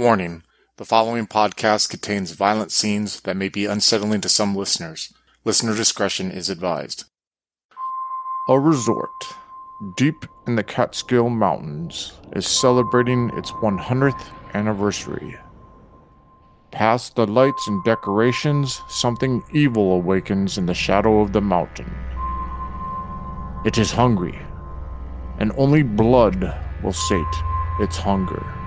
Warning the following podcast contains violent scenes that may be unsettling to some listeners. Listener discretion is advised. A resort deep in the Catskill Mountains is celebrating its 100th anniversary. Past the lights and decorations, something evil awakens in the shadow of the mountain. It is hungry, and only blood will sate its hunger.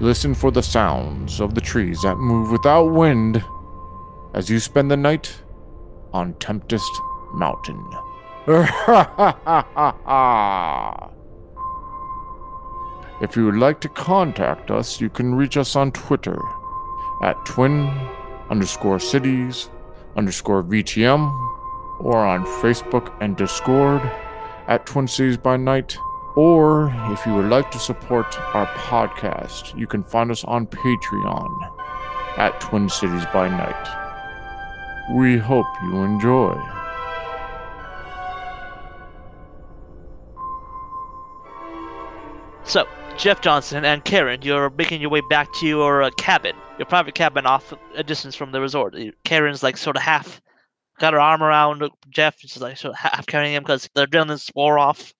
Listen for the sounds of the trees that move without wind as you spend the night on Tempest Mountain. if you would like to contact us, you can reach us on Twitter at twin underscore cities underscore VTM or on Facebook and Discord at Twin Cities by Night. Or if you would like to support our podcast, you can find us on Patreon at Twin Cities by Night. We hope you enjoy. So, Jeff Johnson and Karen, you're making your way back to your uh, cabin, your private cabin off a distance from the resort. Karen's like sort of half got her arm around Jeff, she's like sort of half carrying him because the adrenaline wore off.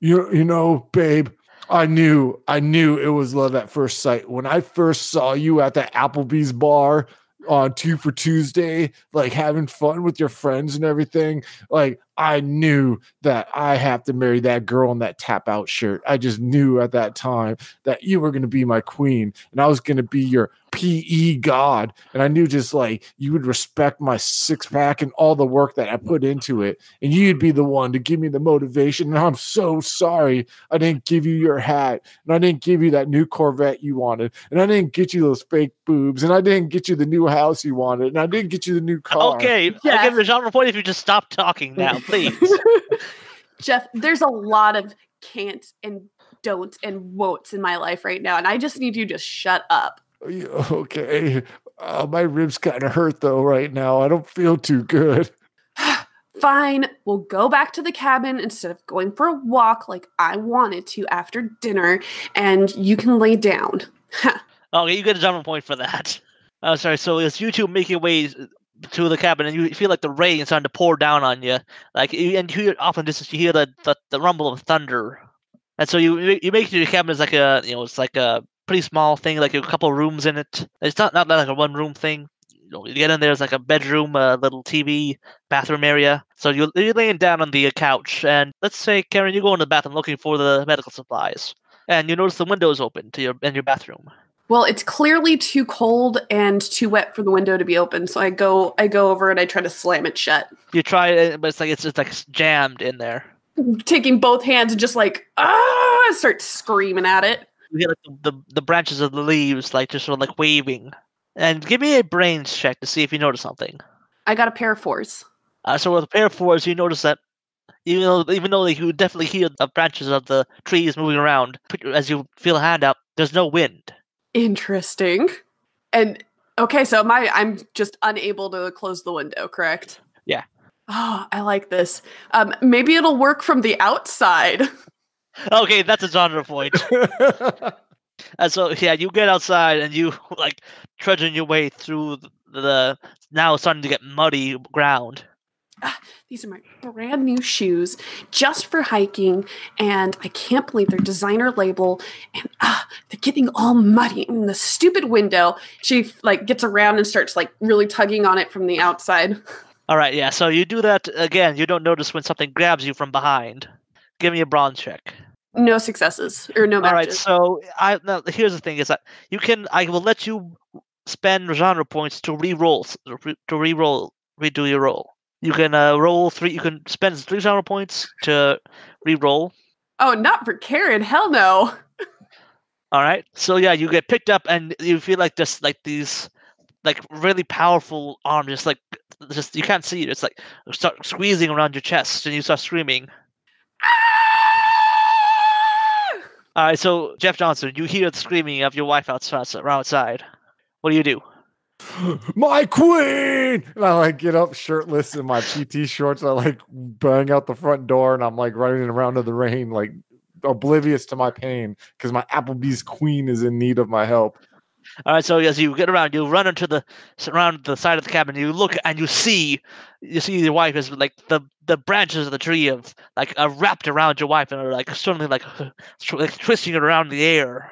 You you know, babe, I knew I knew it was love at first sight when I first saw you at the Applebee's bar on Two for Tuesday, like having fun with your friends and everything. Like I knew that I have to marry that girl in that tap out shirt. I just knew at that time that you were going to be my queen and I was going to be your PE god. And I knew just like you would respect my six pack and all the work that I put into it. And you'd be the one to give me the motivation. And I'm so sorry I didn't give you your hat and I didn't give you that new Corvette you wanted. And I didn't get you those fake boobs and I didn't get you the new house you wanted. And I didn't get you the new car. Okay, yeah. I'll give the genre point if you just stop talking now, please. Jeff, there's a lot of can'ts and don'ts and won'ts in my life right now. And I just need you to shut up. Okay. Uh, my ribs kind of hurt though right now. I don't feel too good. Fine. We'll go back to the cabin instead of going for a walk like I wanted to after dinner, and you can lay down. okay, you get a genre point for that. Oh, sorry. So it's you two making your way to the cabin, and you feel like the rain is starting to pour down on you. Like, and you hear often distance, you hear the, the, the rumble of thunder. And so you you make your cabin as like a you know it's like a pretty small thing, like a couple rooms in it. It's not not like a one room thing. You, know, you get in there, it's like a bedroom, a little TV, bathroom area. So you're, you're laying down on the couch, and let's say Karen, you go in the bathroom looking for the medical supplies, and you notice the window is open to your in your bathroom. Well, it's clearly too cold and too wet for the window to be open. So I go, I go over and I try to slam it shut. You try it, but it's like it's just like jammed in there. Taking both hands and just like ah, start screaming at it you hear like the, the, the branches of the leaves like just sort of like waving. And give me a brains check to see if you notice something. I got a pair of fours. Uh, so with a pair of fours, you notice that even though even though like, you definitely hear the branches of the trees moving around, as you feel a hand up, there's no wind. Interesting. And okay, so my I'm just unable to close the window, correct? Yeah. Oh, I like this. Um, maybe it'll work from the outside. okay, that's a genre point. and so yeah, you get outside and you like trudging your way through the, the now starting to get muddy ground. Ah, these are my brand new shoes just for hiking, and I can't believe their designer label. And ah, they're getting all muddy in the stupid window. She like gets around and starts like really tugging on it from the outside. All right, yeah. So you do that again. You don't notice when something grabs you from behind. Give me a brawn check. No successes or no matches. All right, so I now here's the thing: is that you can I will let you spend genre points to re-roll to re-roll redo your roll. You can uh, roll three. You can spend three genre points to re-roll. Oh, not for Karen! Hell no. All right, so yeah, you get picked up, and you feel like just like these, like really powerful arms, just like just you can't see it. It's like start squeezing around your chest, and you start screaming. All right, so Jeff Johnson, you hear the screaming of your wife outside. outside. What do you do? My queen! And I like get up shirtless in my PT shorts. I like bang out the front door, and I'm like running around in the rain, like oblivious to my pain because my Applebee's queen is in need of my help. All right, so as you get around, you run into the around the side of the cabin. You look and you see, you see your wife is like the the branches of the tree of like are wrapped around your wife and are like suddenly like like twisting it around in the air.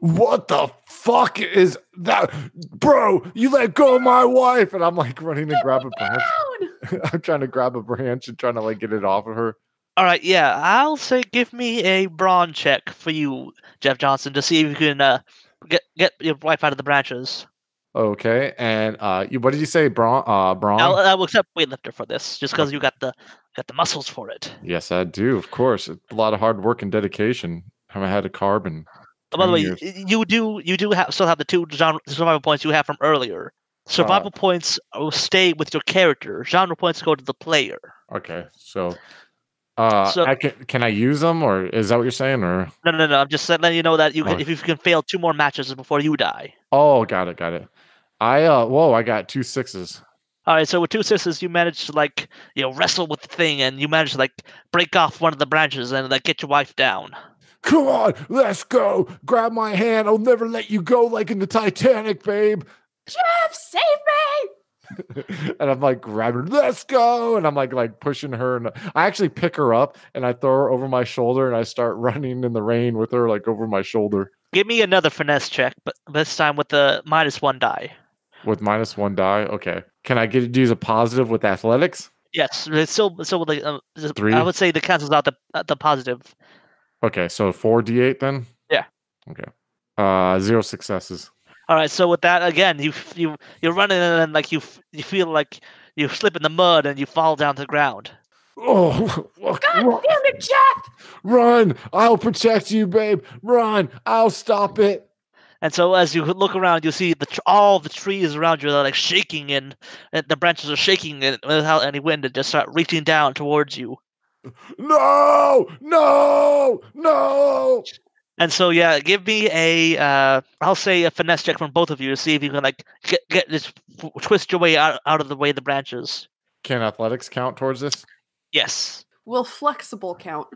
What the fuck is that, bro? You let go of my wife, and I'm like running to grab a branch. I'm trying to grab a branch and trying to like get it off of her. All right, yeah, I'll say give me a brawn check for you, Jeff Johnson, to see if you can uh, get get your wife out of the branches. Okay, and uh, you what did you say, brawn? Uh, brawn? I'll, I will accept weightlifter for this, just because you got the got the muscles for it. yes, I do. Of course, it's a lot of hard work and dedication. Haven't had a carb in. By the way, years. you do you do have still have the two genre, survival points you have from earlier. Survival points stay with your character. Genre points go to the player. Okay, so, uh, So- I can can I use them, or is that what you're saying, or? No, no, no. I'm just letting you know that you can, Oh. if you can fail two more matches before you die. Oh, got it, got it. I uh, whoa, I got two sixes. All right, so with two sisters, you manage to like you know wrestle with the thing, and you manage to like break off one of the branches and like get your wife down. Come on, let's go. Grab my hand. I'll never let you go like in the Titanic, babe. Jeff, save me! and I'm like grabbing her, let's go. And I'm like like pushing her and I actually pick her up and I throw her over my shoulder and I start running in the rain with her like over my shoulder Give me another finesse check, but this time with the minus one die. with minus one die. Okay. Can I get to use a positive with athletics? Yes, it's still still with the, uh, Three? I would say the cancels out the uh, the positive. Okay, so four D eight then? Yeah. Okay. Uh zero successes. All right, so with that again, you you you're running and then like you you feel like you slip in the mud and you fall down to the ground. Oh God run, damn it, Jeff! run! I'll protect you, babe. Run! I'll stop it. And so as you look around, you see the tr- all the trees around you are like shaking and, and the branches are shaking and without any wind and just start reaching down towards you. No! No! No! And so yeah, give me a uh, I'll say a finesse check from both of you to see if you can like get get this twist your way out out of the way of the branches. Can athletics count towards this? Yes. Will flexible count?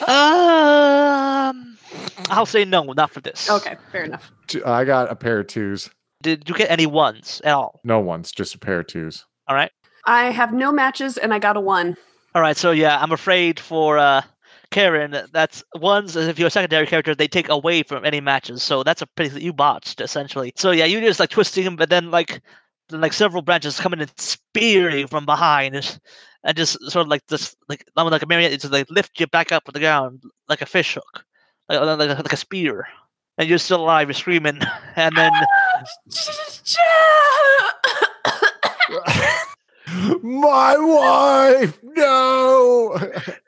Um, I'll say no, not for this. Okay, fair enough. I got a pair of twos. Did you get any ones at all? No ones, just a pair of twos. All right. I have no matches and I got a one. All right. So yeah, I'm afraid for uh Karen, that's ones if you're a secondary character, they take away from any matches. So that's a pretty you botched essentially. So yeah, you just like twisting him, but then like then, like several branches coming and spearing from behind and- just sort of like this like almost like a marionette to like lift you back up on the ground like a fish hook. Like, like, like a spear. And you're still alive, you're screaming, and then My wife! No!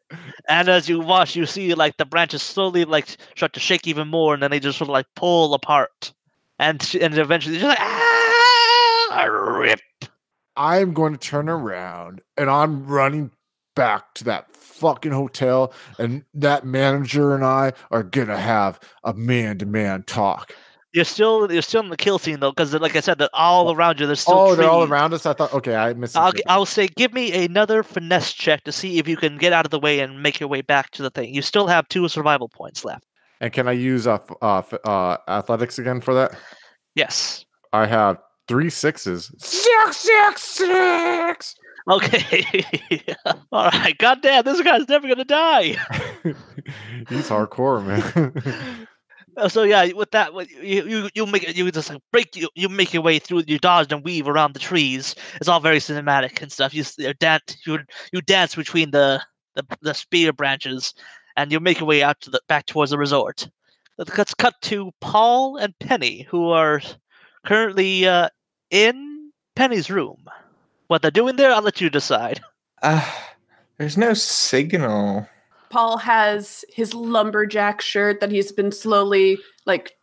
And as you watch, you see like the branches slowly like start to shake even more, and then they just sort of like pull apart, and and eventually just like ah, rip. I'm going to turn around and I'm running back to that fucking hotel, and that manager and I are gonna have a man to man talk. You're still you're still in the kill scene though, because like I said, that all around you there's still oh, they're all around us. I thought, okay, I missed. I'll, I'll say, give me another finesse check to see if you can get out of the way and make your way back to the thing. You still have two survival points left. and can I use uh, uh, uh, athletics again for that? Yes. I have three sixes. Six, six, six. Okay. All right. God damn, this guy's never gonna die. He's hardcore, man. Uh, So yeah, with that, you you you make you just like break you you make your way through, you dodge and weave around the trees. It's all very cinematic and stuff. You you dance you you dance between the, the the spear branches, and you make your way out to the back towards the resort. Let's cut to Paul and Penny, who are currently uh, in Penny's room. What they're doing there, I'll let you decide. Uh, there's no signal. Paul has his lumberjack shirt that he's been slowly like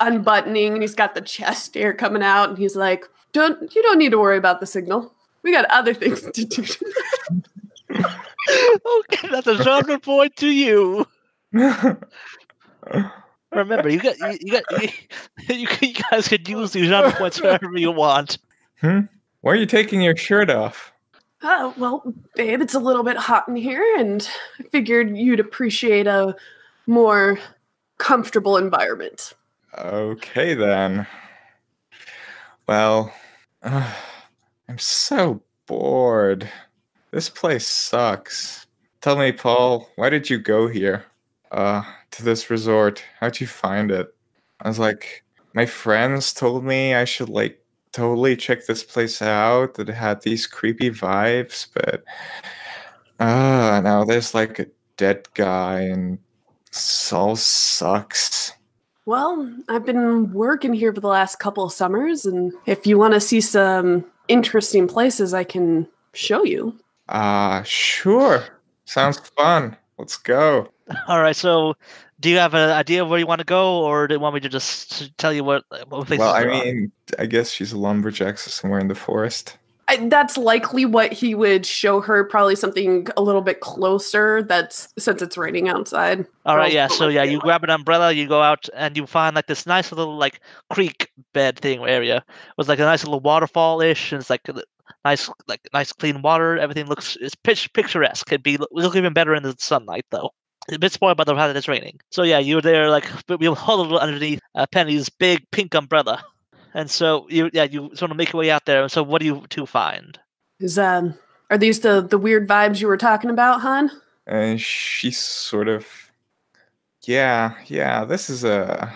unbuttoning and he's got the chest hair coming out and he's like, Don't you don't need to worry about the signal. We got other things to do. okay, that's a genre point to you. Remember, you got you, you got you, you, you guys can use these genre points wherever you want. Hmm? Why are you taking your shirt off? Oh, well, babe, it's a little bit hot in here, and I figured you'd appreciate a more comfortable environment. Okay then. Well, uh, I'm so bored. This place sucks. Tell me, Paul, why did you go here? Uh, to this resort? How'd you find it? I was like, my friends told me I should like totally check this place out. That it had these creepy vibes, but uh now there's like a dead guy and this all sucks. Well, I've been working here for the last couple of summers, and if you want to see some interesting places, I can show you. Uh sure. Sounds fun. Let's go. All right. So, do you have an idea of where you want to go, or do you want me to just tell you what what places Well, I there are? mean, I guess she's a lumberjack so somewhere in the forest. I, that's likely what he would show her. Probably something a little bit closer. That's since it's raining outside. All right, yeah. So yeah, you grab an umbrella, you go out, and you find like this nice little like creek bed thing area It was like a nice little waterfall ish, and it's like a nice like nice clean water. Everything looks it's pitch picturesque. It'd be look even better in the sunlight though. It's a bit spoiled by the fact that it's raining. So yeah, you're there like we'll huddled underneath uh, Penny's big pink umbrella, and so you yeah you sort of make your way out there. So what do you two find? Is um, are these the the weird vibes you were talking about, hon? And she sort of Yeah, yeah, this is a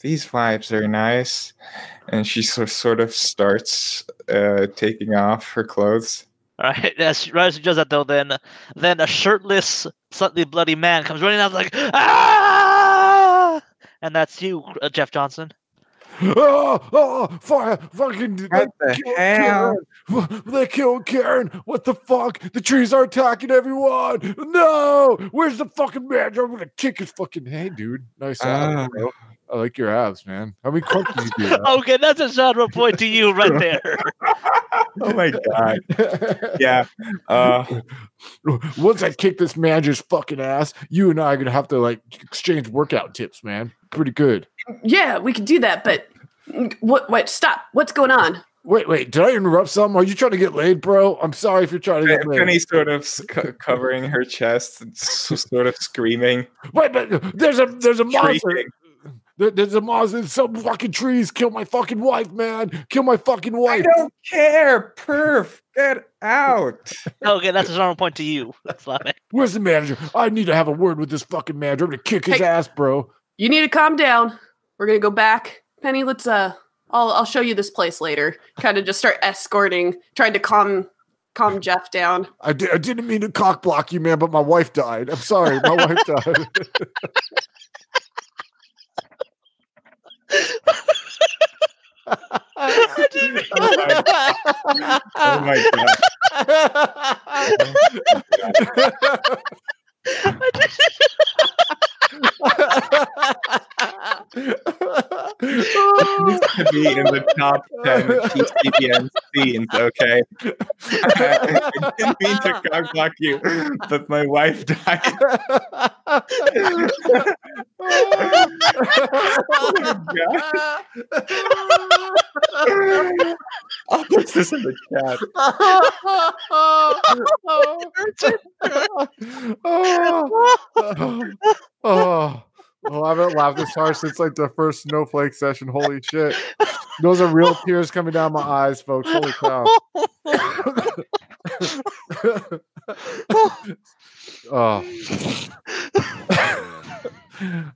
these vibes are nice. And she so, sort of starts uh taking off her clothes. All right, as right as she does that though, then then a shirtless, slightly bloody man comes running out like ah, and that's you, uh, Jeff Johnson. Oh, oh, fire, fucking. They What the killed hell? Karen. They killed Karen. What the fuck? The trees are attacking everyone. No, where's the fucking manager? I'm gonna kick his fucking head, dude. Nice abs, bro. I like your abs, man. How many crunches you do? Okay, that's a genre point to you right there. Oh my god. Yeah. Uh Once I kick this manager's fucking ass, you and I are gonna have to like exchange workout tips, man. Pretty good. Yeah, we can do that, but what? What? Stop! What's going on? Wait, wait, did I interrupt something? Are you trying to get laid, bro? I'm sorry if you're trying to get laid. Penny sort of s- covering her chest and sort of screaming. Wait, but there's a there's a monster. shrieking. There- There's a monster in some fucking trees. Kill my fucking wife, man. Kill my fucking wife. I don't care. Perf, get out. Okay, that's a strong point to you. Slavic. Where's the manager? I need to have a word with this fucking manager. I'm gonna kick his Hey. ass, bro. You need to calm down. We're gonna go back, Penny. Let's uh, I'll I'll show you this place later. Kind of just start escorting, trying to calm calm Jeff down. I, di- I didn't mean to cock block you, man, but my wife died. I'm sorry, my wife died. Oh my god. Needs to be in the top 10 TCBN scenes, okay? I didn't mean to cock block you, but my wife died. I'll put this in the chat. oh, oh, oh, I haven't laughed this hard since like the first snowflake session. Holy shit. Those are real tears coming down my eyes, folks. Holy cow. oh.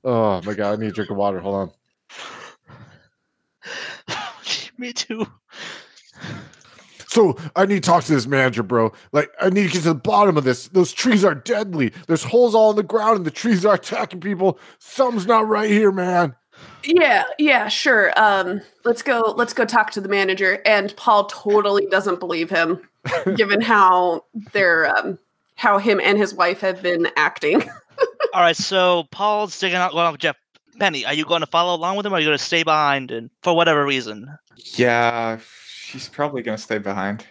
Oh my god, I need a drink of water. Hold on. Me too. So I need to talk to this manager, bro. Like I need to get to the bottom of this. Those trees are deadly. There's holes all in the ground, and the trees are attacking people. Something's not right here, man. Yeah, yeah, sure. Um, let's go. Let's go talk to the manager. And Paul totally doesn't believe him, given how they're um, how him and his wife have been acting. All right, so Paul's sticking out going with Jeff. Penny, are you going to follow along with him, or are you going to stay behind and for whatever reason? Yeah, she's probably gonna stay behind.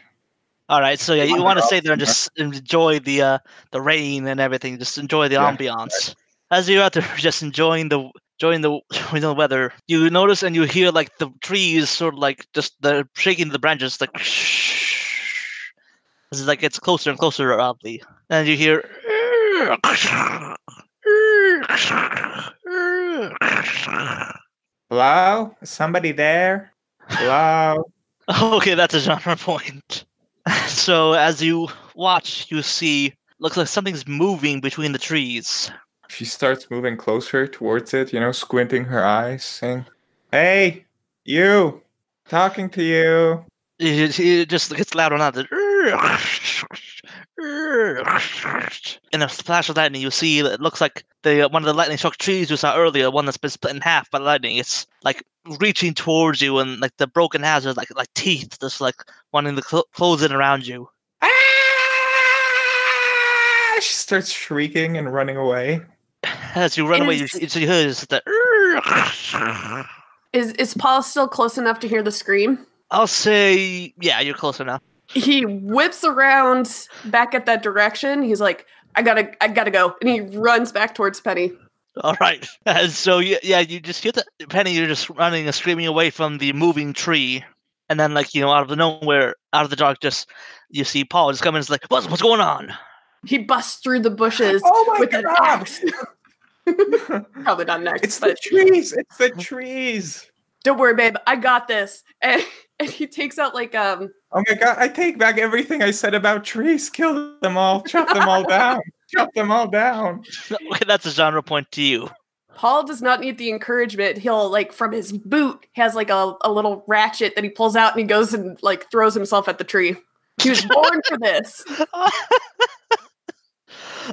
All right, so yeah, you want to stay there and just enjoy the uh, the rain and everything. Just enjoy the Yeah. ambiance. As you're out there, just enjoying the enjoying the enjoying the weather, you notice and you hear like the trees sort of like just the shaking the branches, like As it like gets closer and closer oddly. And you hear Hello? Is somebody there? Hello? Okay, that's a genre point. So as you watch, you see looks like something's moving between the trees. She starts moving closer towards it, you know, squinting her eyes, saying, Hey, you! Talking to you. It, it just gets louder and. In a flash of lightning, you see that it looks like the one of the lightning struck trees you saw earlier, one that's been split in half by lightning. It's like reaching towards you, and like the broken halves are like like teeth, just like wanting to cl- close in around you. Ah! She starts shrieking and running away. As you run away, you, Is- you hear just the. Is is Paul still close enough to hear the scream? I'll say, yeah, you're close enough. He whips around back at that direction. He's like, "I gotta, I gotta go," and he runs back towards Penny. All right. And so yeah, yeah, you just hear the Penny. You're just running and screaming away from the moving tree, and then like you know, out of the nowhere, out of the dark, just you see Paul just coming. It's like, what's what's going on? He busts through the bushes Oh my with an God. axe. Probably not next, It's the trees! It's the trees! don't worry, babe. I got this. And, and he takes out like um Oh my god, I take back everything I said about trees. Kill them all, chop them all down, chop them all down. That's a genre point to you. Paul does not need the encouragement. He'll like from his boot has like a, a little ratchet that he pulls out and he goes and like throws himself at the tree. He was born for this.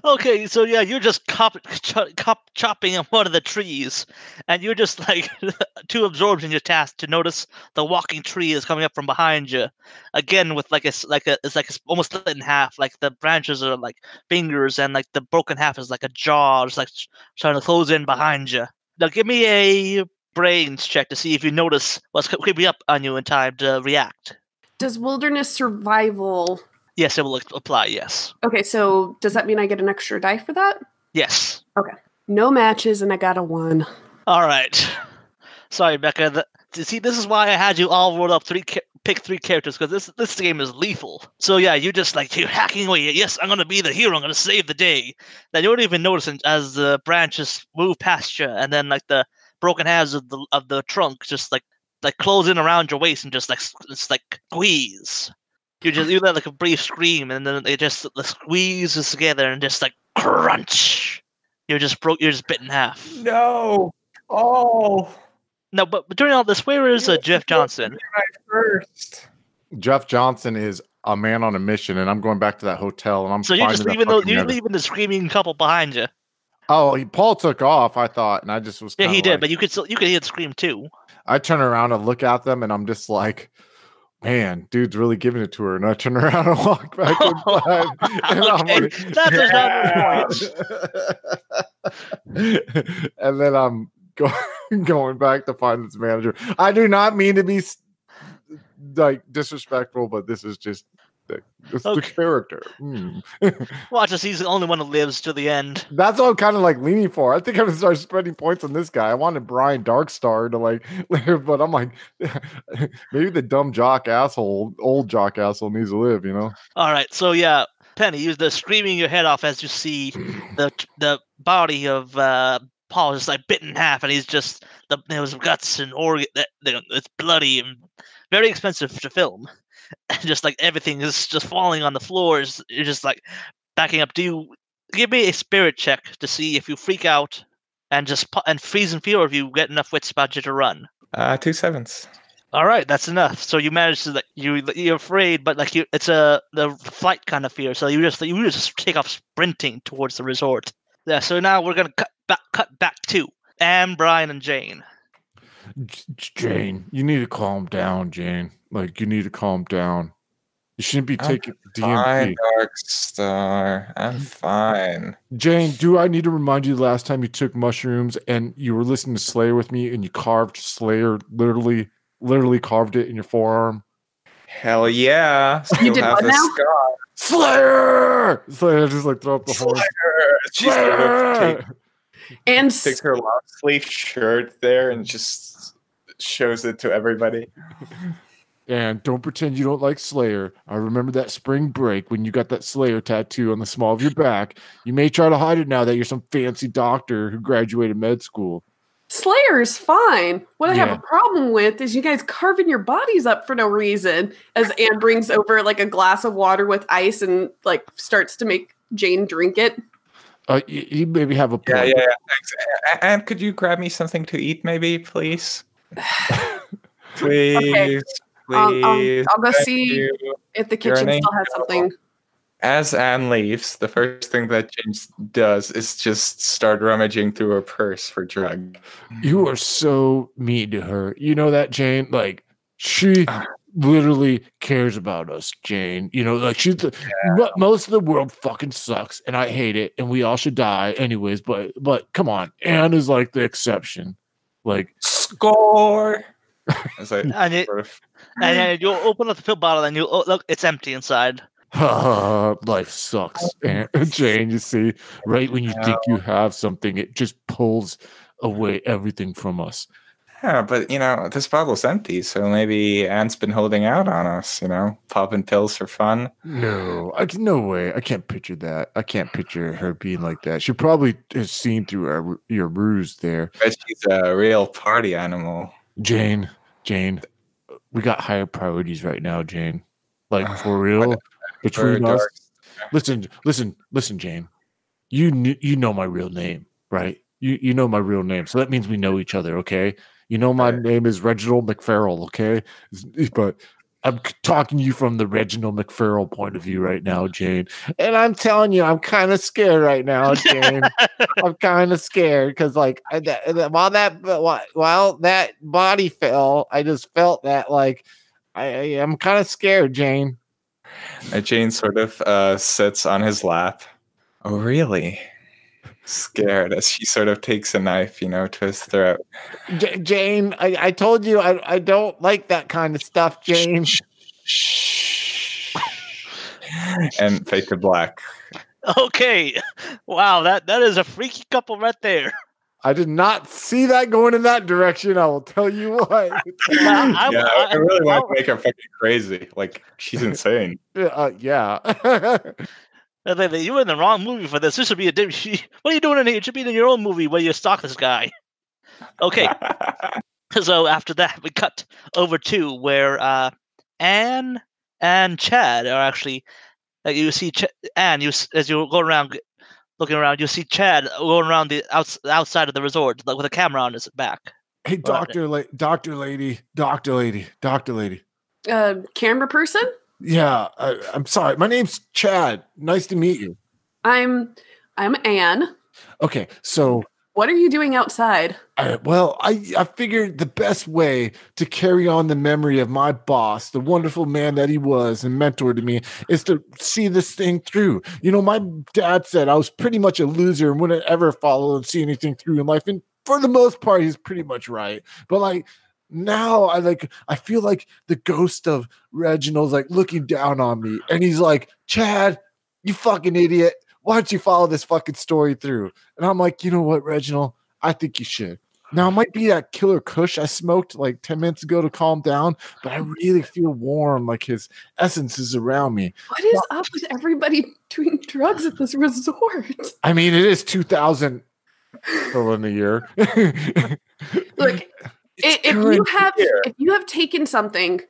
Okay, so yeah, you're just cop, ch- cop, chopping up one of the trees, and you're just like too absorbed in your task to notice the walking tree is coming up from behind you. Again, with like a like a it's like it's almost split in half. Like the branches are like fingers, and like the broken half is like a jaw, just like trying to close in behind you. Now, give me a brains check to see if you notice what's creeping up on you in time to react. Does wilderness survival Yes, it will apply. Yes, Okay, so does that mean I get an extra die for that? yes. Okay. No matches and I got a one. All right. Sorry, Becca. The, see, this is why I had you all roll up three, pick three characters because this this game is lethal. So yeah, you just like you're hacking away. Yes, I'm gonna be the hero. I'm gonna save the day. Then you don't even notice as the branches move past you, and then like the broken halves of the of the trunk just like like close in around your waist and just like it's like squeeze. You just you let like a brief scream, and then it just the squeezes together and just like crunch. You're just broke. You're just bit in half. No. Oh. No, but, but during all this, where is uh, You- Jeff Johnson? were first. Jeff Johnson is a man on a mission, and I'm going back to that hotel, and I'm So you're just leaving those, fucking you're never- leaving the screaming couple behind you. Oh, he, Paul took off. I thought, and I just was. Yeah, he did, like- but you could still you could hear the scream too. I turn around and look at them, and I'm just like, man, dude's really giving it to her. And I turn around and walk back inside. and Okay, like, that's Yeah. point. and then I'm go- going back to find this manager. I do not mean to be like disrespectful, but this is just the, it's the character. Hmm. Watch us. He's the only one who lives to the end. That's what I'm kind of like leaning for. I think I'm gonna start spreading points on this guy. I wanted Brian Darkstar to like, live, but I'm like, maybe the dumb jock asshole, old jock asshole needs to live. You know? All right, so yeah, Penny, you're the screaming your head off as you see the the body of uh, Paul just like bitten in half, and he's just the his guts and organ. It's bloody and very expensive to film. And just like everything is just falling on the floors. You're just like backing up. Do you give me a spirit check to see if you freak out and just pu- and freeze in fear, or if you get enough wits about you to run? Uh, two sevens. All right, that's enough. So you manage to like you you're afraid, but like you, it's a the flight kind of fear. So you just you just take off sprinting towards the resort. Yeah. So now we're gonna cut back cut back to Anne, Brian, and Jane. J- J- Jane, you need to calm down, Jane. Like you need to calm down. You shouldn't be I'm taking Fine, Dark Star. I'm fine. Jane, do I need to remind you the last time you took mushrooms and you were listening to Slayer with me and you carved Slayer literally, literally carved it in your forearm? Hell yeah. Still did have what the now? scar. Slayer! Slayer just like throw up the horn. She sort of take- Slayer! And s- takes her long sleeve shirt there and just shows it to everybody. And don't pretend you don't like Slayer. I remember that spring break when you got that Slayer tattoo on the small of your back. You may try to hide it now that you're some fancy doctor who graduated med school. Slayer is fine. What I have a problem with is you guys carving your bodies up for no reason. As Anne brings over like a glass of water with ice and like starts to make Jane drink it. Uh, you, you maybe have a Yeah, point. yeah, yeah. Thanks. A- a- And could you grab me something to eat, maybe, please? Please, Um, um, please. I'll go Thank see you. if the kitchen still has something. As Anne leaves, the first thing that James does is just start rummaging through her purse for drugs. You are so mean to her. You know that, Jane? Like, she literally cares about us, Jane. You know, like she's the mo- most of the world fucking sucks and I hate it and we all should die anyways. But but come on, Anne is like the exception. Like Score! As I And, it, sort of and then you open up the pill bottle and you oh, look, it's empty inside. life sucks. Aunt Jane, you see, right when you think you have something, it just pulls away everything from us. Yeah, but you know, this bottle's empty, so maybe Anne's been holding out on us, you know, popping pills for fun. No, I can, no way. I can't picture that. I can't picture her being like that. She probably has seen through our, your ruse there. But she's a real party animal. Jane, Jane, we got higher priorities right now, Jane. Like for real, between us. Listen, listen, listen, Jane. You kn- you know my real name, right? You you know my real name, so that means we know each other, okay? You know my name is Reginald McFerrell, okay? But I'm talking to you from the Reginald McFerrell point of view right now, Jane. And I'm telling you, I'm kind of scared right now, Jane. I'm kind of scared because, like, I, that, while that while, while that body fell, I just felt that, like, I, I am kind of scared, Jane. And Jane sort of uh, sits on his lap. Oh, really? Scared as she sort of takes a knife, you know, to his throat. J- Jane, I, I told you I, I don't like that kind of stuff, Jane. and fade to black. Okay. Wow, that, that is a freaky couple right there. I did not see that going in that direction. I will tell you what. I- yeah, I, I really want to make her fucking crazy. Like she's insane. uh, yeah. They- they- You were in the wrong movie for this. This should be a different. What are you doing in here? It should be in your own movie where you stalk this guy. Okay, so after that, we cut over to where uh, Anne and Chad are actually. Uh, you see Ch- Anne. You as you go around, looking around, you see Chad going around the outs- outside of the resort, like with a camera on his back. hey, doctor, la- doctor lady, doctor lady, doctor lady. Uh, camera person? Yeah, I, I'm sorry. My name's Chad. Nice to meet you. I'm I'm Anne. Okay, so What are you doing outside? I, well, I I figured the best way to carry on the memory of my boss, the wonderful man that he was and mentor to me, is to see this thing through. You know, my dad said I was pretty much a loser and wouldn't ever follow and see anything through in life, and for the most part, he's pretty much right. But like now, I like I feel like the ghost of Reginald's like looking down on me, and he's like, "Chad, you fucking idiot." Why don't you follow this fucking story through? And I'm like, you know what, Reginald? I think you should. Now, it might be that killer kush I smoked like 10 minutes ago to calm down, but I really feel warm, like his essence is around me. What is up with everybody doing drugs at this resort? I mean, it is 2000 in a year. Look, if you have year. if you have taken something,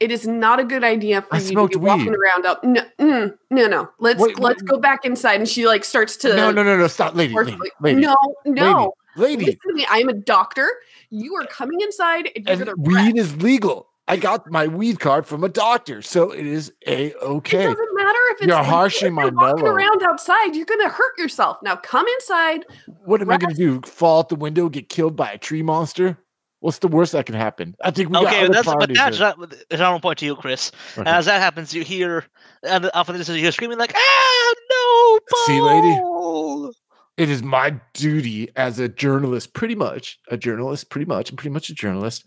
it is not a good idea for I you to be walking weed. around out. No, mm, no, no. Let's Wait, let's wait. go back inside. And she like starts to no, no, no, no, stop, lady, lady, lady, no, no. lady. Listen to me. I am a doctor. You are coming inside and And weed is legal. I got my weed card from a doctor, so it is a okay. It doesn't matter if it's You're harshing my you're walking around outside. You're gonna hurt yourself. Now come inside. What am I going to do? Fall out the window, get killed by a tree monster? What's the worst that can happen? I think we got okay, other that's but that's not. That's not point to you, Chris. Okay. As that happens, you hear, and off of this, is you're screaming like, "Ah, no, See, lady? It is my duty as a journalist, pretty much a journalist, pretty much, I'm pretty much a journalist,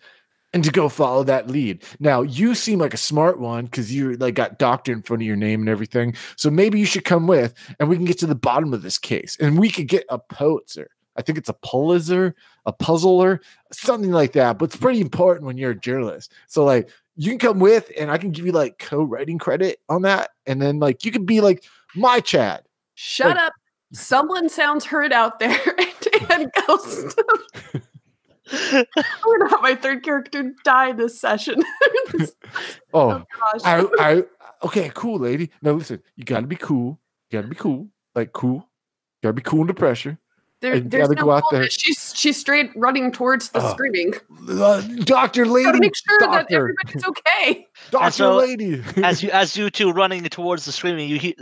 and to go follow that lead. Now, you seem like a smart one because you like got doctor in front of your name and everything. So maybe you should come with, and we can get to the bottom of this case, and we could get a Pulitzer. I think it's a Pulitzer, a puzzler, something like that. But it's pretty important when you're a journalist. So, like, you can come with, and I can give you like co-writing credit on that, and then like you can be like my Chad. Shut Like- up. Someone sounds hurt out there and, and Ghost. I'm gonna have my third character die this session. This- Oh, oh gosh. I, I, okay, cool, lady. Now listen, you gotta be cool. You gotta be cool, like cool. You gotta be cool under pressure. There, there's no go out there. She's she's straight running towards the Oh. screaming. Uh, Doctor, Gotta lady, make sure that doctor, everybody's okay. doctor, so, lady. as you as you two running towards the screaming, you hear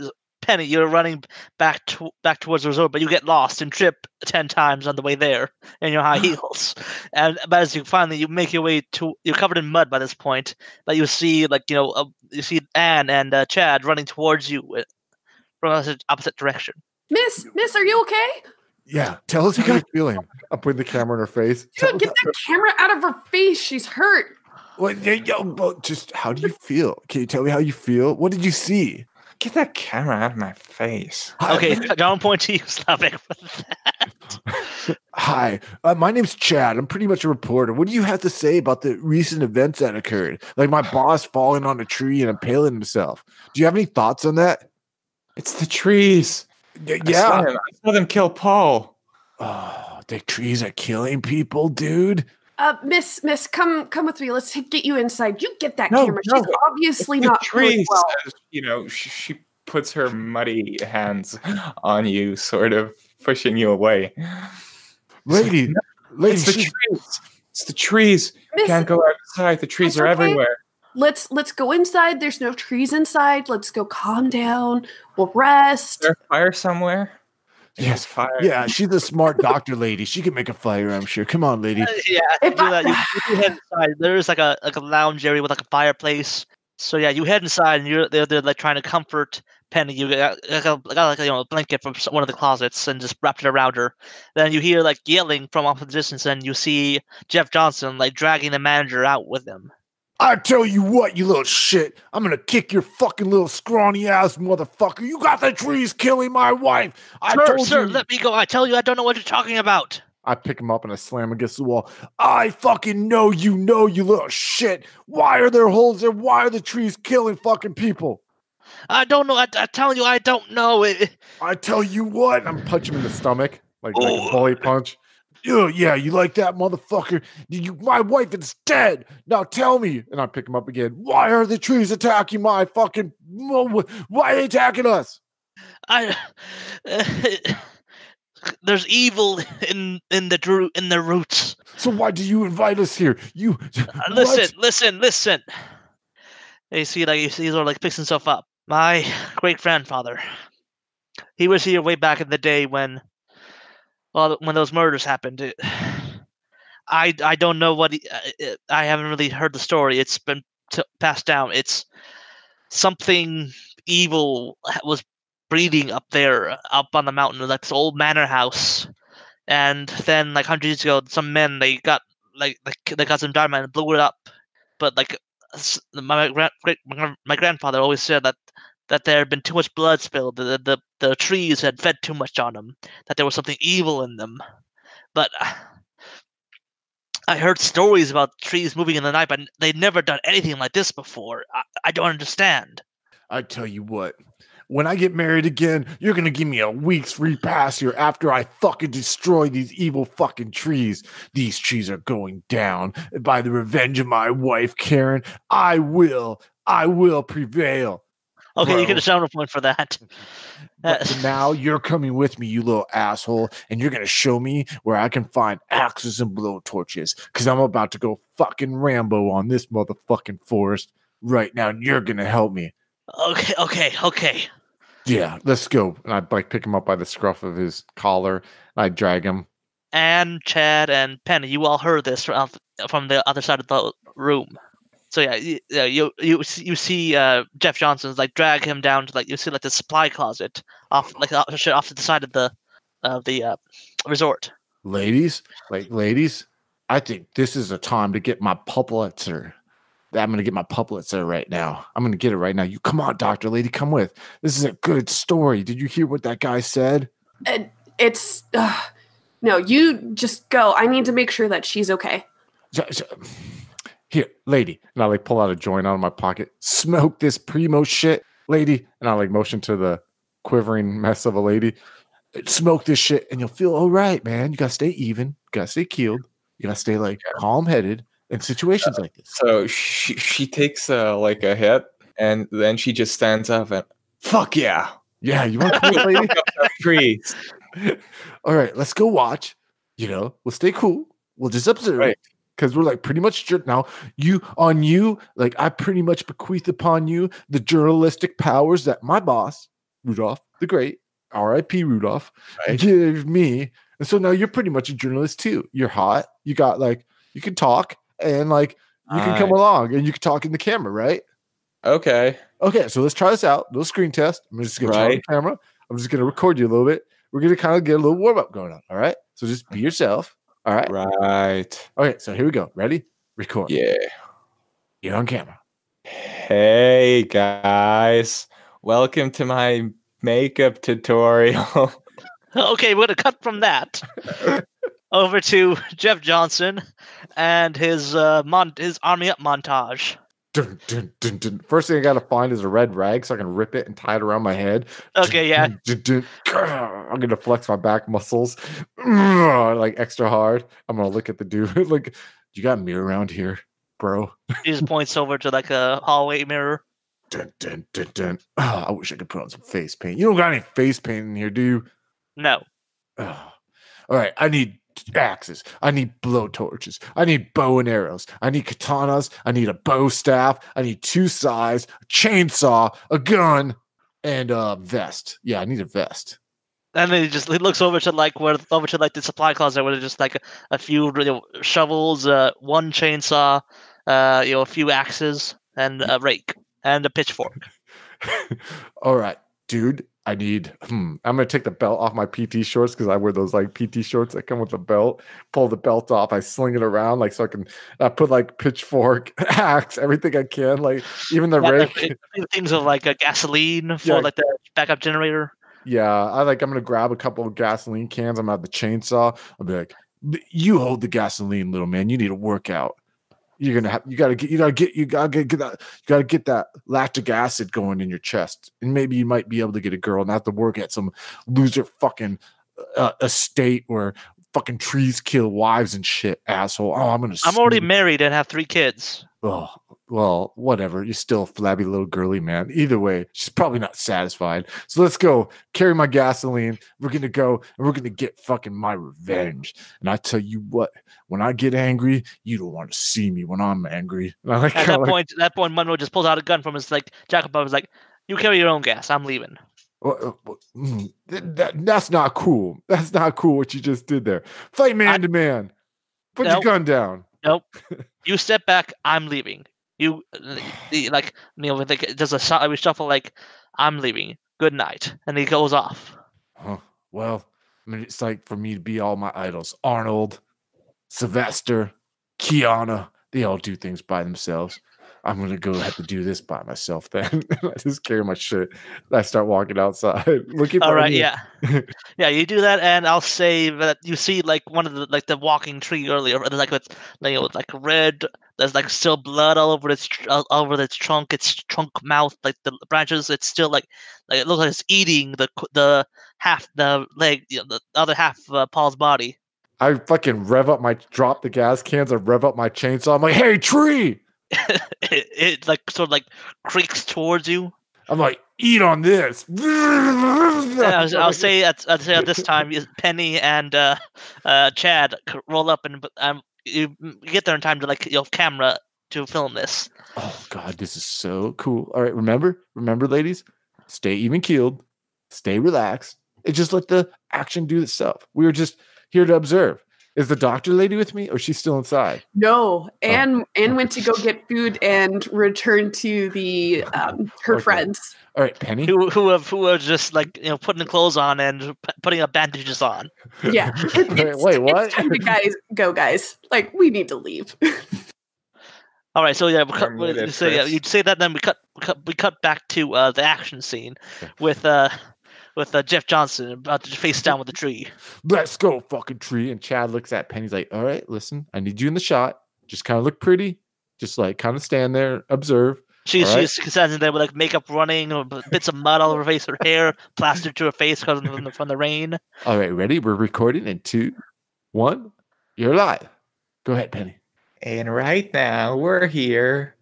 Penny. You're running back to, back towards the resort, but you get lost and trip ten times on the way there in your high heels. And but as you finally you make your way to, you're covered in mud by this point. But you see like you know uh, you see Anne and uh, Chad running towards you uh, from opposite, opposite direction. Miss, Miss, are you okay? Yeah, tell us how you're feeling. I'm putting the camera in her face. Dude, get that camera out of her face. She's hurt. Well, yeah, yo, but just how do you feel? Can you tell me how you feel? What did you see? Get that camera out of my face. Hi, Okay, genre point to you, Slavic, for that. Hi, uh, my name's Chad. I'm pretty much a reporter. What do you have to say about the recent events that occurred? Like my boss falling on a tree and impaling himself. Do you have any thoughts on that? It's the trees. Y- I saw yeah. I saw them kill Paul. Oh, the trees are killing people, dude. Uh, Miss, Miss, come, come with me. Let's get you inside. You get that No, camera. no, She's obviously the not feeling trees. well. You know, she, she puts her muddy hands on you, sort of pushing you away. Lady, lady, It's the she's- trees. It's the trees. Miss, Can't go outside. The trees are okay. everywhere. Let's let's go inside. There's no trees inside. Let's go calm down. We'll rest. Is there a fire somewhere? Yes. Yes, fire. yeah, she's a smart doctor lady. She can make a fire, I'm sure. Come on, lady. Uh, yeah, If you do I- that. You, you head inside. There is like a like a lounge area with like a fireplace. So yeah, you head inside and you're they're, they're like trying to comfort Penny. You got, like a, got like you know a blanket from one of the closets and just wrapped it around her. Then you hear like yelling from off in the distance, and you see Jeff Johnson like dragging the manager out with him. I tell you what, you little shit. I'm gonna kick your fucking little scrawny ass motherfucker. You got the trees killing my wife. I sir, told sir, you. let me go. I tell you, I don't know what you're talking about. I pick him up and I slam him against the wall. I fucking know you know, you little shit. Why are there holes there? Why are the trees killing fucking people? I don't know. I, I tell you, I don't know. It, I tell you what, I'm punching him in the stomach like, like a oh. bully punch. Oh yeah, you like that motherfucker? You, my wife is dead. Now tell me, and I pick him up again. Why are the trees attacking my fucking? Why are they attacking us? I there's evil in in the dru- in the roots. So why do you invite us here? You Uh, listen, listen, listen. You see, like you see, he's like picks himself up. My great grandfather. He was here way back in the day when, well, when those murders happened. It- I I don't know what he, uh, it, I haven't really heard the story. It's been t- passed down. It's something evil was breeding up there, uh, up on the mountain, like this old manor house. And then, like hundreds ago, some men they got like they got some dynamite and blew it up. But like my my my grandfather always said that that there had been too much blood spilled. The the the trees had fed too much on them. That there was something evil in them. But uh, I heard stories about trees moving in the night, but they'd never done anything like this before. I, I don't understand. I tell you what, when I get married again, you're gonna give me a week's free pass here after I fucking destroy these evil fucking trees. These trees are going down. By the revenge of my wife, Karen, I will, I will prevail. Okay, you get a sound point for that. Now you're coming with me, you little asshole, and you're gonna show me where I can find axes and blow torches, Cause I'm about to go fucking Rambo on this motherfucking forest right now, and you're gonna help me. okay, okay, okay. Yeah, let's go. And I like pick him up by the scruff of his collar. And I drag him. And Chad, and Penny, you all heard this from, from the other side of the room. So yeah, you you you, you see uh, Jeff Johnson's like drag him down to like you see like the supply closet off like off, off to the side of the of the uh, resort. Ladies, like ladies, I think this is a time to get my Pulitzer. I'm gonna get my Pulitzer right now. I'm gonna get it right now. You come on, Doctor Lady, come with. This is a good story. Did you hear what that guy said? And it's uh, no, you just go. I need to make sure that she's okay. Here, lady. And I like pull out a joint out of my pocket. Smoke this primo shit, lady. And I like motion to the quivering mess of a lady. Smoke this shit, and you'll feel all right, man. You gotta stay even. You gotta stay keeled. You gotta stay like calm headed in situations like this. So she she takes uh, like a hit, and then she just stands up and fuck yeah, Yeah, you want to lady? trees. all right, let's go watch. You know, we'll stay cool. We'll just observe. Right. Because we're like pretty much now you on you, like I pretty much bequeath upon you the journalistic powers that my boss, Rudolph the Great, R.I.P. Rudolph, Right. gave me. And so now you're pretty much a journalist too. You're hot. You got like you can talk and like you can come along and you can talk in the camera, right? Okay. Okay, so let's try this out. Little screen test. I'm just gonna turn on the camera. I'm just gonna record you a little bit. We're gonna kind of get a little warm up going on. All right. So just be yourself. All right. Right. Okay. So here we go. Ready? Record. Yeah. You're on camera. Hey guys, welcome to my makeup tutorial. Okay, we're gonna cut from that over to Jeff Johnson and his uh, mon- his army up montage. Dun, dun, dun. First thing I gotta find is a red rag so I can rip it and tie it around my head. Okay, yeah. I'm gonna flex my back muscles like extra hard. I'm gonna look at the dude. like, you got a mirror around here, bro? He just points over to like a hallway mirror. Dun, dun, dun, dun. Ah, I wish I could put on some face paint. You don't got any face paint in here, do you? No. Ugh. All right, I need axes. I need blow torches. I need bow and arrows. I need katanas. I need a bow staff. I need two sais, a chainsaw, a gun, and a vest. Yeah, I need a vest. And then he just he looks over to like where over to like the supply closet where there's just like a, a few you know, shovels, uh, one chainsaw, uh, you know, a few axes, and a rake and a pitchfork. All right, dude. I need. Hmm, I'm gonna take the belt off my PT shorts because I wear those like PT shorts that come with the belt. Pull the belt off. I sling it around like so I can. I put like pitchfork, axe, everything I can. Like even the Yeah, rake. like, a few things of like a gasoline for Yeah. like the backup generator. Yeah, I like. I'm gonna grab a couple of gasoline cans. I'm at the chainsaw. I'll be like, "You hold the gasoline, little man. You need a workout. You're gonna have. You gotta get. You gotta get. You gotta get, get that. You gotta get that lactic acid going in your chest, and maybe you might be able to get a girl, and not have to work at some loser fucking uh, estate where fucking trees kill wives and shit, asshole. Oh, I'm gonna. I'm already married and have three kids. Oh, well, whatever. You're still a flabby little girly man. Either way, she's probably not satisfied. So let's go. Carry my gasoline. We're gonna go and we're gonna get fucking my revenge. And I tell you what, when I get angry, you don't want to see me when I'm angry. I like, At that like, point, at that point, Monroe just pulls out a gun from his like jacket pocket. Was like, "You carry your own gas. I'm leaving." "What- uh, mm, th- that- that's not cool. That's not cool what you just did there. Fight man to man. Put your gun down. Nope. you step back. I'm leaving. You uh, like you know like there's a shot. We shuffle like I'm leaving. Good night, and he goes off. Huh. Well, I mean, it's like for me to be all my idols Arnold, Sylvester, Keanu. They all do things by themselves. I'm gonna go have to do this by myself then. I just carry my shit. I start walking outside. Looking All right, me. yeah, yeah. You do that, and I'll say that you see like one of the like the walking tree earlier, like it's like, like red. There's like still blood all over its all over its trunk, its trunk mouth, like the branches. It's still like like it looks like it's eating the the half the leg, you know, the other half of uh, Paul's body. I fucking rev up my drop the gas cans. I rev up my chainsaw. I'm like, hey, tree. It, it like sort of like creaks towards you. I'm like, eat on this. I'll, I'll say at, I'll say at this time, Penny and uh, uh, Chad roll up and um, you get there in time to like your camera to film this. Oh God, this is so cool. All right, remember, remember, ladies, stay even keeled, stay relaxed, and just let the action do itself. We were just here to observe. Is the doctor lady with me, or is she still inside? No, Anne Anne went to go get food and return to the um, her Okay. friends. All right, Penny. Who who have who are just like you know putting the clothes on and p- putting up bandages on. Yeah, Wait, it's, wait, what? It's time to guys go, guys. Like we need to leave. All right, so yeah, we cut, we- muted, so yeah, Chris. you say that, then we cut we cut, we cut back to uh, the action scene Okay. with uh with uh, Jeff Johnson about to face down with the tree. Let's go, fucking tree. And Chad looks at Penny's like, "All right, listen, I need you in the shot. Just kind of look pretty. Just like kind of stand there, observe. She, All right. she's standing there with like makeup running, bits of mud all over her face, her hair plastered to her face because from the, from the rain. All right, ready? We're recording in two, one. You're live. Go ahead, Penny. And right now we're here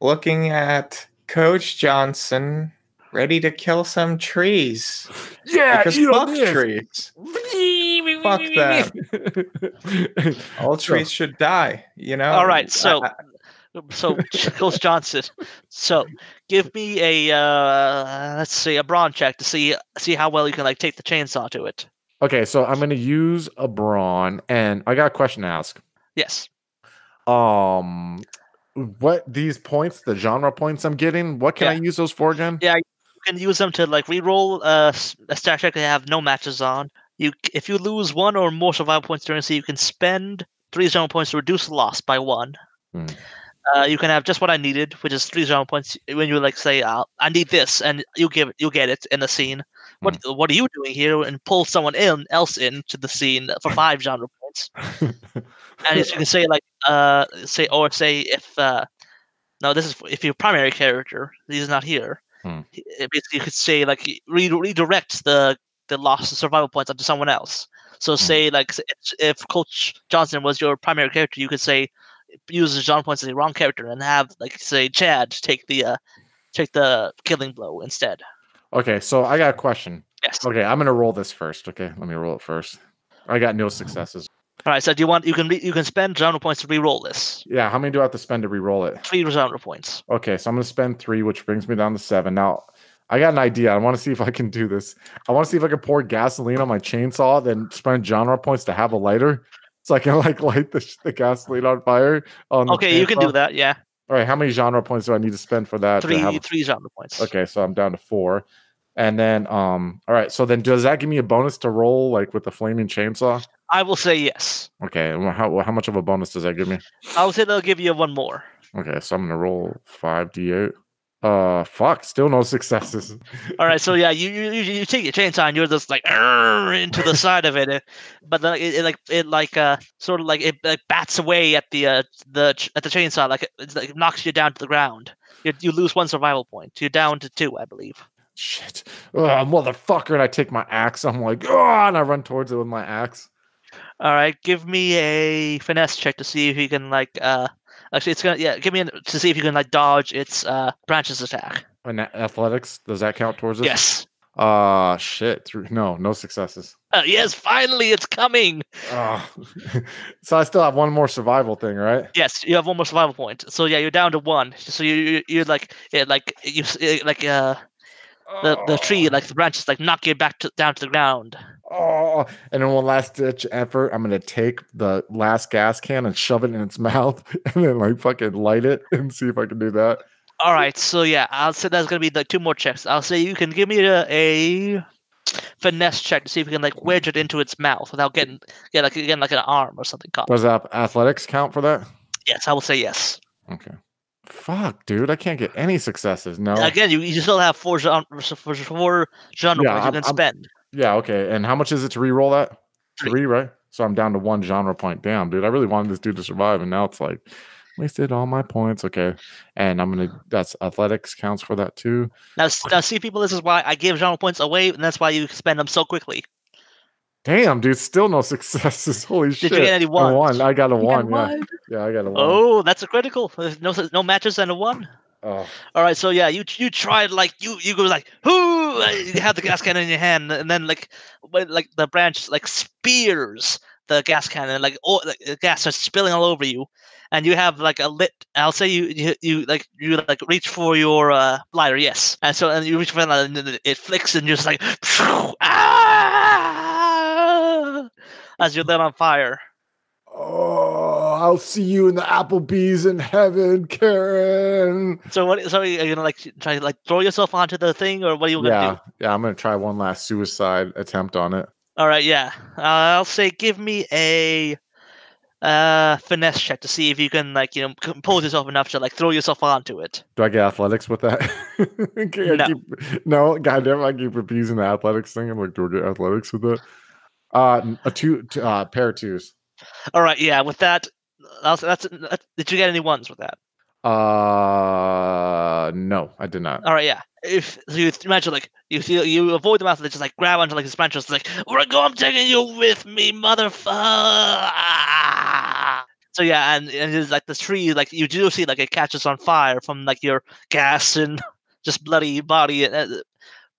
looking at Coach Johnson ready to kill some trees. Yeah, because you fuck know this. trees. Fuck that. All trees should die, you know? All right, so- I- So Coach Johnson. So give me a uh, let's see a brawn check to see see how well you can like take the chainsaw to it. Okay, so I'm gonna use a brawn, and I got a question to ask. Yes. Um, what these points, the genre points I'm getting, what can I use those for again? Yeah. You can use them to like reroll uh, a stat check that have no matches on. You if you lose one or more survival points during sea, you can spend three genre points to reduce the loss by one. Hmm. Uh, you can have just what I needed, which is three genre points. When you like say, uh, "I need this," and you give you get it in the scene. What What are you doing here? And pull someone in else into the scene for five genre points. and you can say like uh say or say if uh no this is if your primary character he's not here Hmm. basically you could say like re- redirect the the loss of survival points onto someone else so say like if, coach johnson was your primary character you could say use the genre points as the wrong character and have like say chad take the uh take the killing blow instead Okay, so I got a question. yes Okay, I'm gonna roll this first. Okay, let me roll it first. I got no successes. All right so do you want you can re- you can spend genre points to re-roll this Yeah, how many do I have to spend to re-roll it? three genre points Okay, so I'm gonna spend three, which brings me down to seven. Now, I got an idea. I want to see if I can do this. I want to see if I can pour gasoline on my chainsaw, then spend genre points to have a lighter, so I can like light the, the gasoline on fire. On okay you can do that yeah All right, how many genre points do I need to spend for that? three have three genre points Okay, so I'm down to four. And then um all right, so then does that give me a bonus to roll like with the flaming chainsaw? I will say yes. Okay, how how much of a bonus does that give me? I will say they'll give you one more. Okay, so I'm gonna roll five D8. Uh fuck, still no successes. All right, so yeah, you you, you you take your chainsaw and you're just like into the side of it, uh, but then it, it like it like uh sort of like it like bats away at the uh the ch- at the chainsaw like it, like knocks you down to the ground. You you lose one survival point. You're down to two, I believe. Shit. Motherfucker. And I take my axe. I'm like, oh, and I run towards it with my axe. All right, give me a finesse check to see if you can like uh actually it's gonna yeah give me an, to see if you can like dodge its uh branches attack. And athletics, does that count towards this? Yes. Uh shit. No, no successes. Uh, yes, finally it's coming. Oh. so I still have one more survival thing, right? Yes, you have one more survival point. So yeah, you're down to one. So you you you're like yeah, like you like uh the the tree like the branches like knock you back to, down to the ground. Oh, and in one last ditch effort, I'm gonna take the last gas can and shove it in its mouth, and then like fucking light it and see if I can do that. All right, so yeah, I'll say that's gonna be like two more checks. I'll say you can give me a, a finesse check to see if you can like wedge it into its mouth without getting yeah like again like an arm or something caught. Does that athletics count for that? Yes, I will say yes. Okay. Fuck, dude, I can't get any successes. No. Again, you, you still have four genre four, genre Yeah, you can I'm- spend. Yeah, okay. And how much is it to re-roll that? Three. Three, right? So I'm down to one genre point. Damn, dude. I really wanted this dude to survive, and now it's like wasted all my points. Okay. And I'm gonna that's athletics counts for that too. Now, now see people, this is why I give genre points away, and that's why you spend them so quickly. Damn, dude, still no successes. Holy Did shit. you get any A ones? one. I got a You one. Yeah. one. Yeah, I got a one. Oh, that's a critical. There's no no matches and a one. Oh. All right, so yeah, you you tried like you you go like whoo, uh, you have the gas cannon in your hand, and then like when like the branch like spears the gas cannon, like all like, the gas starts spilling all over you, and you have like a lit. I'll say you you, you like you like reach for your uh, lighter, yes, and so and you reach for it, and then it flicks, and you're just like ah, as you're lit on fire. Oh, I'll see you in the Applebee's in heaven, Karen. So what? So are you gonna like try to like throw yourself onto the thing, or what are you gonna Yeah, do? yeah, I'm gonna try one last suicide attempt on it. All right, yeah. Uh, I'll say give me a uh finesse check to see if you can like you know compose yourself enough to like throw yourself onto it. Do I get athletics with that? No. keep- no, goddamn, I keep abusing the athletics thing. I'm like, do I get athletics with that? Uh, a two, uh, pair of twos. All right, yeah. With that, That's, that's, that's did you get any ones with that? Uh, no, I did not. All right, yeah. If so you imagine like you feel you avoid the mouth, and they just like grab onto like his branches, like we're go, I'm taking you with me, motherfucker. So yeah, and and it's like the tree, like you do see like it catches on fire from like your gas and just bloody body. uh,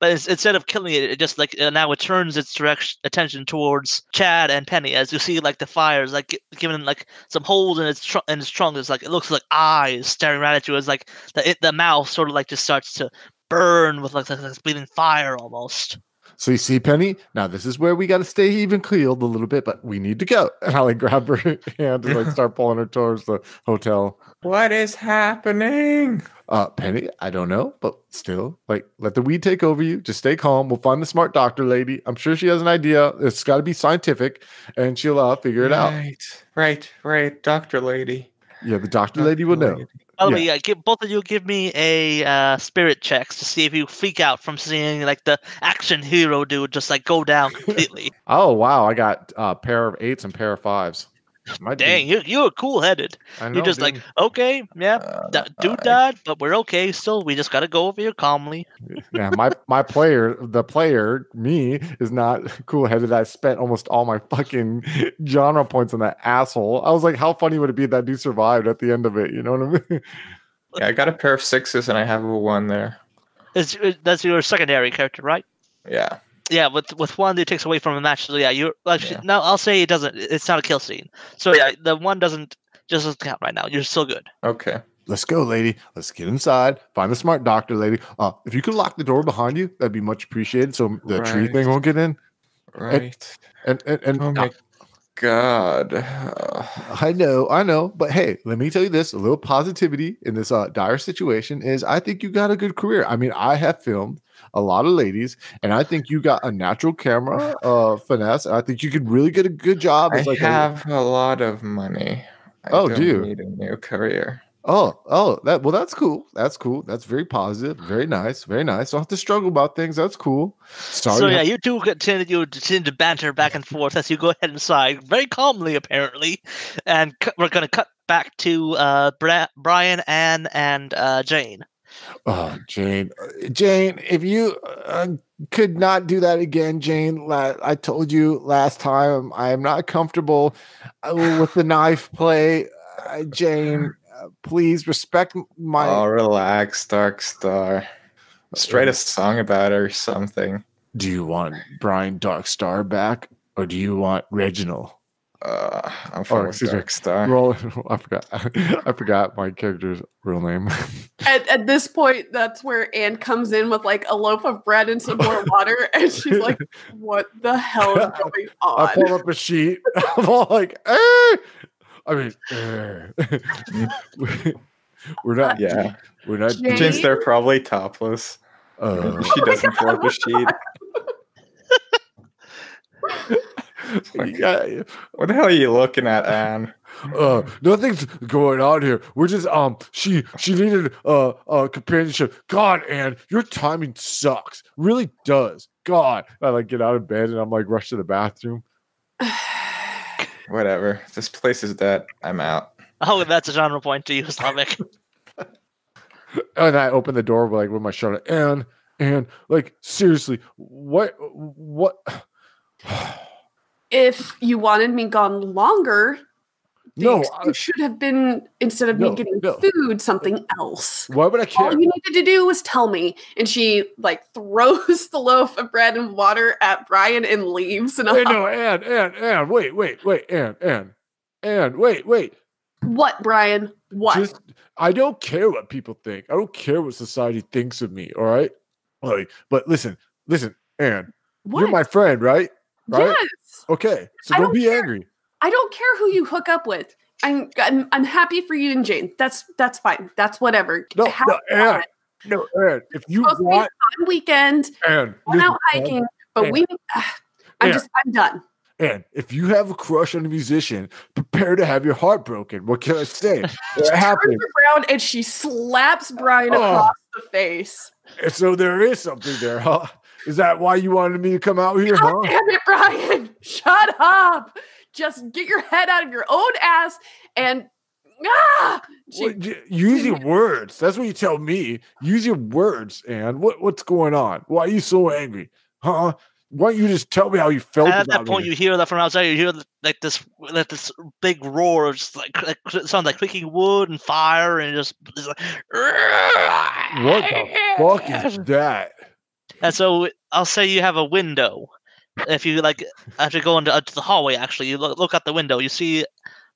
But instead of killing it, it just like uh, now it turns its direction attention towards Chad and Penny as you see like the fires like giving like some holes in its tr- in its trunk. It's like it looks like eyes staring right at you. It's like the it, the mouth sort of like just starts to burn with like, like, like bleeding fire almost. So you see, Penny. Now this is where we got to stay even keeled a little bit, but we need to go. And I like grab her hand and like start pulling her towards the hotel. What is happening? Uh, Penny, I don't know, but still, like, let the weed take over you. Just stay calm. We'll find the smart doctor lady. I'm sure she has an idea. It's got to be scientific, and she'll uh, figure it out. Right, right, right. Doctor lady. Yeah, the doctor lady will know. By the Yeah. way, yeah, give, both of you give me a uh, spirit checks to see if you freak out from seeing like the action hero dude just like go down completely. Oh wow, I got a pair of eights and pair of fives. Might be- Dang, you you were cool headed. You're just dude. like, okay, yeah, Uh, that dude I- died, but we're okay still. We just gotta go over here calmly. yeah, my my player, the player, me is not cool headed. I spent almost all my fucking genre points on that asshole. I was like, how funny would it be that dude survived at the end of it? You know what I mean? Yeah, I got a pair of sixes and I have a one there. It's, it- that's your secondary character, right? Yeah. Yeah, with with one that takes away from a match. So yeah, you're actually Yeah. no. I'll say it doesn't. It's not a kill scene. So yeah, the one doesn't just doesn't count right now. You're still good. Okay. Let's go, lady. Let's get inside. Find the smart doctor, lady. Uh, if you could lock the door behind you, that'd be much appreciated. So the tree thing won't get in. Right. And and, and Oh my god. I know, I know, but hey, let me tell you this: a little positivity in this uh, dire situation is I think you got a good career. I mean, I have filmed a lot of ladies, and I think you got a natural camera uh, finesse. I think you could really get a good job. I like a- have a lot of money. I Oh, do you? need a new career. Oh, oh, that well, that's cool. That's cool. That's very positive. Very nice. Very nice. Don't have to struggle about things. That's cool. Sorry. so yeah, you two continue you continue to banter back and forth as you go ahead inside, very calmly apparently, and cu- we're gonna cut back to uh Bra- Brian, Anne, and uh Jane. Oh, Jane, Jane, if you uh, could not do that again, Jane, la- I told you last time I am not comfortable uh, with the knife play. Uh, Jane, please respect my. oh, relax, Dark Star. Just write a song about her or something. do you want Brian Dark Star back, or do you want Reginald? Uh, I'm fine with excuse me. Dark Star. Roll, I forgot. I forgot my character's real name. At, at this point, that's where Anne comes in with like a loaf of bread and some more water, and she's like, "What the hell is going on?" I pull up a sheet. I'm all like, eh. I mean, eh. we're not. Yeah. we're not. Jane? Jinx, they're probably topless. Uh, she doesn't pull up a sheet. Like, yeah, What the hell are you looking at, Anne? uh, nothing's going on here. We're just um. She she needed uh uh companionship. God, and your timing sucks. Really does. God, I like get out of bed and I'm like rush to the bathroom. Whatever. This place is dead. I'm out. Oh, that's a genre point to you, Slavic. And I open the door like with my shirt and and like seriously, what what? if you wanted me gone longer, the No, I- should have been instead of No, me getting no. food, something else. Why would I care? All you needed to do was tell me. And she like throws the loaf of bread and water at Brian and leaves. And I'm no, Anne, Anne, Anne, wait, wait, wait, Anne, Anne, Anne, wait, wait. what, Brian? What? Just, I don't care what people think. I don't care what society thinks of me. All right. Like, but listen, listen, Anne, what? you're my friend, right? right? Yes. Okay. So I don't, don't be care. angry. I don't care who you hook up with. I'm, I'm I'm happy for you and Jane. That's that's fine. That's whatever. No, Have no, Anne, no. If you Supposed to be want, fun weekend. Anne, Going out hiking, but we. I'm Anne. just. I'm done. Anne, if you have a crush on a musician, prepare to have your heart broken. What can I say? It happens. Turns around and she slaps Brian Oh. across the face. And so there is something there, huh? Is that why you wanted me to come out here, God huh? damn it, Brian! Shut up! Just get your head out of your own ass and ah. She, What- y- use your words. That's what you tell me. Use your words. And what what's going on? Why are you so angry? Huh? Why don't you just tell me how you felt And at about that point, me? you hear that from outside. You hear like this, like this big roar, just like, like it sounds like clicking wood and fire, and just, just like, What the fuck is that? And so I'll say you have a window. If you like, after go into, into the hallway, actually, you look, look out the window. You see,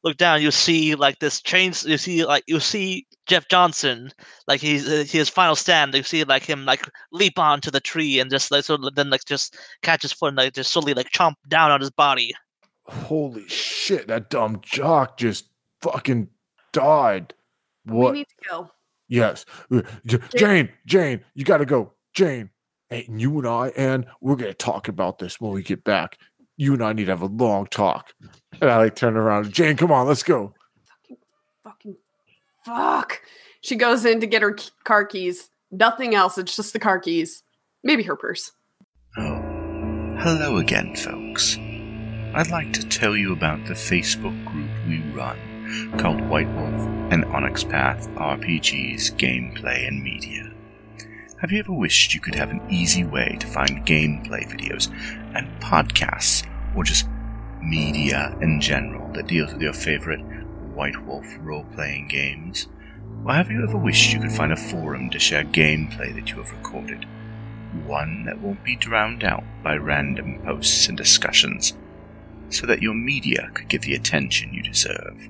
look down. You see like this chains. You see like you see Jeff Johnson, like he's uh, his final stand. You see like him like leap onto the tree and just like so then like just catch his foot and like just slowly like chomp down on his body. Holy shit, that dumb jock just fucking died. What? we need to go. Yes. Uh, Jane, Jane, you got to go. Jane, hey, and you and I, and we're going to talk about this when we get back. You and I need to have a long talk. And I like turn around. Jane, come on, let's go. Fucking fucking, fuck. She goes in to get her car keys. Nothing else. It's just the car keys. Maybe her purse. Oh, hello again, folks. I'd like to tell you about the Facebook group we run called White Wolf and Onyx Path RPGs Gameplay and Media. Have you ever wished you could have an easy way to find gameplay videos and podcasts, or just media in general that deals with your favorite White Wolf role playing games? Or have you ever wished you could find a forum to share gameplay that you have recorded? one that won't be drowned out by random posts and discussions, so that your media could get the attention you deserve.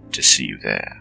to see you there.